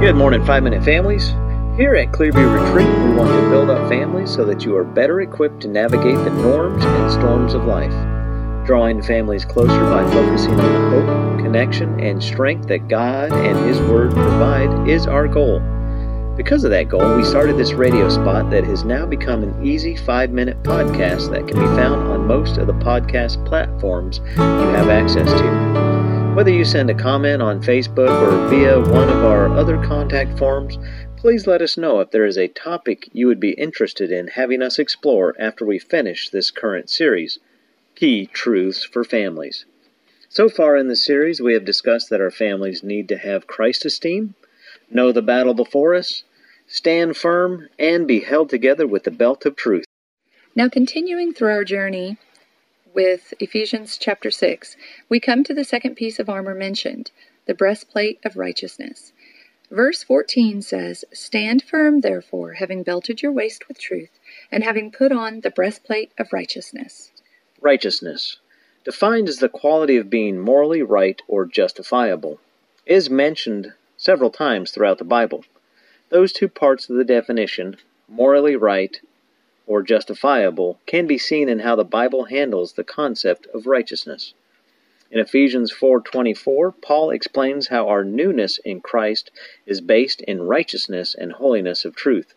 Good morning, Five Minute Families. Here at Clearview Retreat, we want to build up families so that you are better equipped to navigate the norms and storms of life. Drawing families closer by focusing on the hope, connection, and strength that God and His Word provide is our goal. Because of that goal, we started this radio spot that has now become an easy five minute podcast that can be found on most of the podcast platforms you have access to. Whether you send a comment on Facebook or via one of our other contact forms, please let us know if there is a topic you would be interested in having us explore after we finish this current series Key Truths for Families. So far in the series, we have discussed that our families need to have Christ esteem, know the battle before us, stand firm, and be held together with the belt of truth. Now, continuing through our journey with Ephesians chapter 6, we come to the second piece of armor mentioned, the breastplate of righteousness. Verse 14 says, Stand firm, therefore, having belted your waist with truth, and having put on the breastplate of righteousness. Righteousness, defined as the quality of being morally right or justifiable, is mentioned several times throughout the Bible. Those two parts of the definition, morally right or justifiable can be seen in how the Bible handles the concept of righteousness. In Ephesians 4:24, Paul explains how our newness in Christ is based in righteousness and holiness of truth,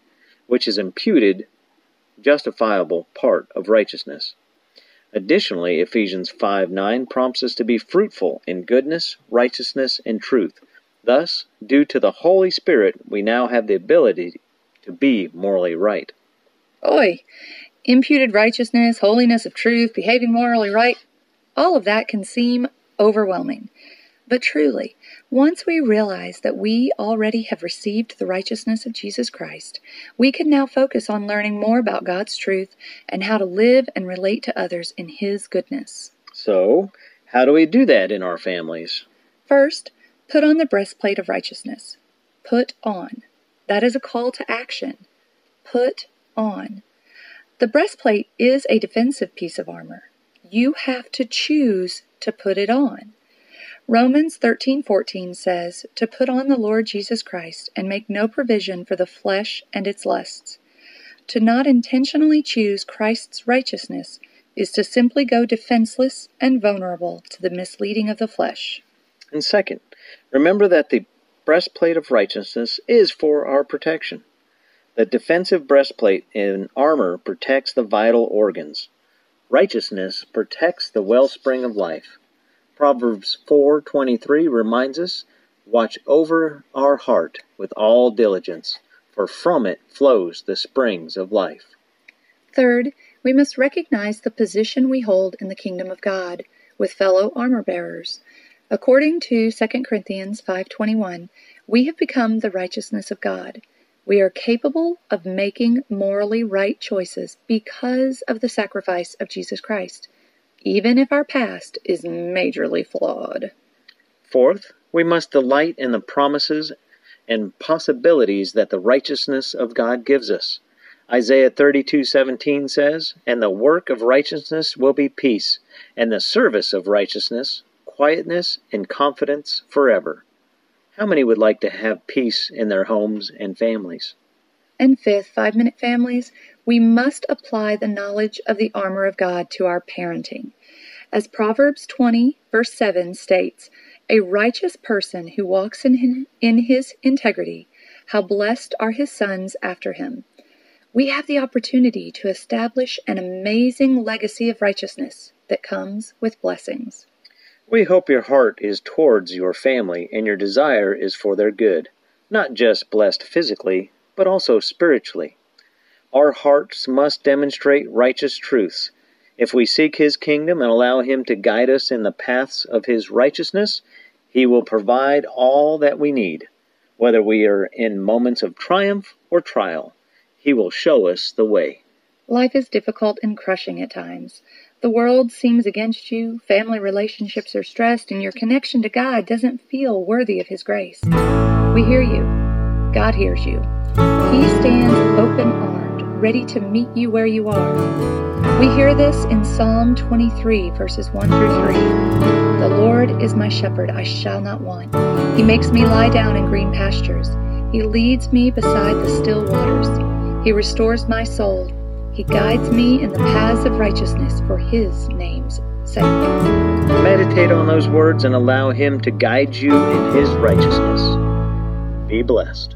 which is imputed justifiable part of righteousness. Additionally, Ephesians 5:9 prompts us to be fruitful in goodness, righteousness, and truth. Thus, due to the Holy Spirit, we now have the ability to be morally right. Oi! Imputed righteousness, holiness of truth, behaving morally right, all of that can seem overwhelming. But truly, once we realize that we already have received the righteousness of Jesus Christ, we can now focus on learning more about God's truth and how to live and relate to others in His goodness. So, how do we do that in our families? First, put on the breastplate of righteousness. Put on. That is a call to action. Put on. The breastplate is a defensive piece of armor. You have to choose to put it on. Romans 13:14 says to put on the Lord Jesus Christ and make no provision for the flesh and its lusts. To not intentionally choose Christ's righteousness is to simply go defenseless and vulnerable to the misleading of the flesh. And second, remember that the breastplate of righteousness is for our protection. The defensive breastplate in armor protects the vital organs. Righteousness protects the wellspring of life. Proverbs 4:23 reminds us, "Watch over our heart with all diligence, for from it flows the springs of life." Third, we must recognize the position we hold in the kingdom of God with fellow armor bearers. According to 2 Corinthians 5:21, we have become the righteousness of God. We are capable of making morally right choices because of the sacrifice of Jesus Christ, even if our past is majorly flawed. Fourth, we must delight in the promises and possibilities that the righteousness of God gives us. Isaiah 32:17 says, "And the work of righteousness will be peace, and the service of righteousness quietness and confidence forever." How many would like to have peace in their homes and families? And fifth, five minute families, we must apply the knowledge of the armor of God to our parenting. As Proverbs 20, verse 7 states, a righteous person who walks in, in his integrity, how blessed are his sons after him. We have the opportunity to establish an amazing legacy of righteousness that comes with blessings. We hope your heart is towards your family and your desire is for their good, not just blessed physically, but also spiritually. Our hearts must demonstrate righteous truths. If we seek His kingdom and allow Him to guide us in the paths of His righteousness, He will provide all that we need. Whether we are in moments of triumph or trial, He will show us the way. Life is difficult and crushing at times. The world seems against you, family relationships are stressed, and your connection to God doesn't feel worthy of His grace. We hear you. God hears you. He stands open armed, ready to meet you where you are. We hear this in Psalm 23, verses 1 through 3. The Lord is my shepherd, I shall not want. He makes me lie down in green pastures. He leads me beside the still waters. He restores my soul. He guides me in the paths of righteousness for His name's sake. Meditate on those words and allow Him to guide you in His righteousness. Be blessed.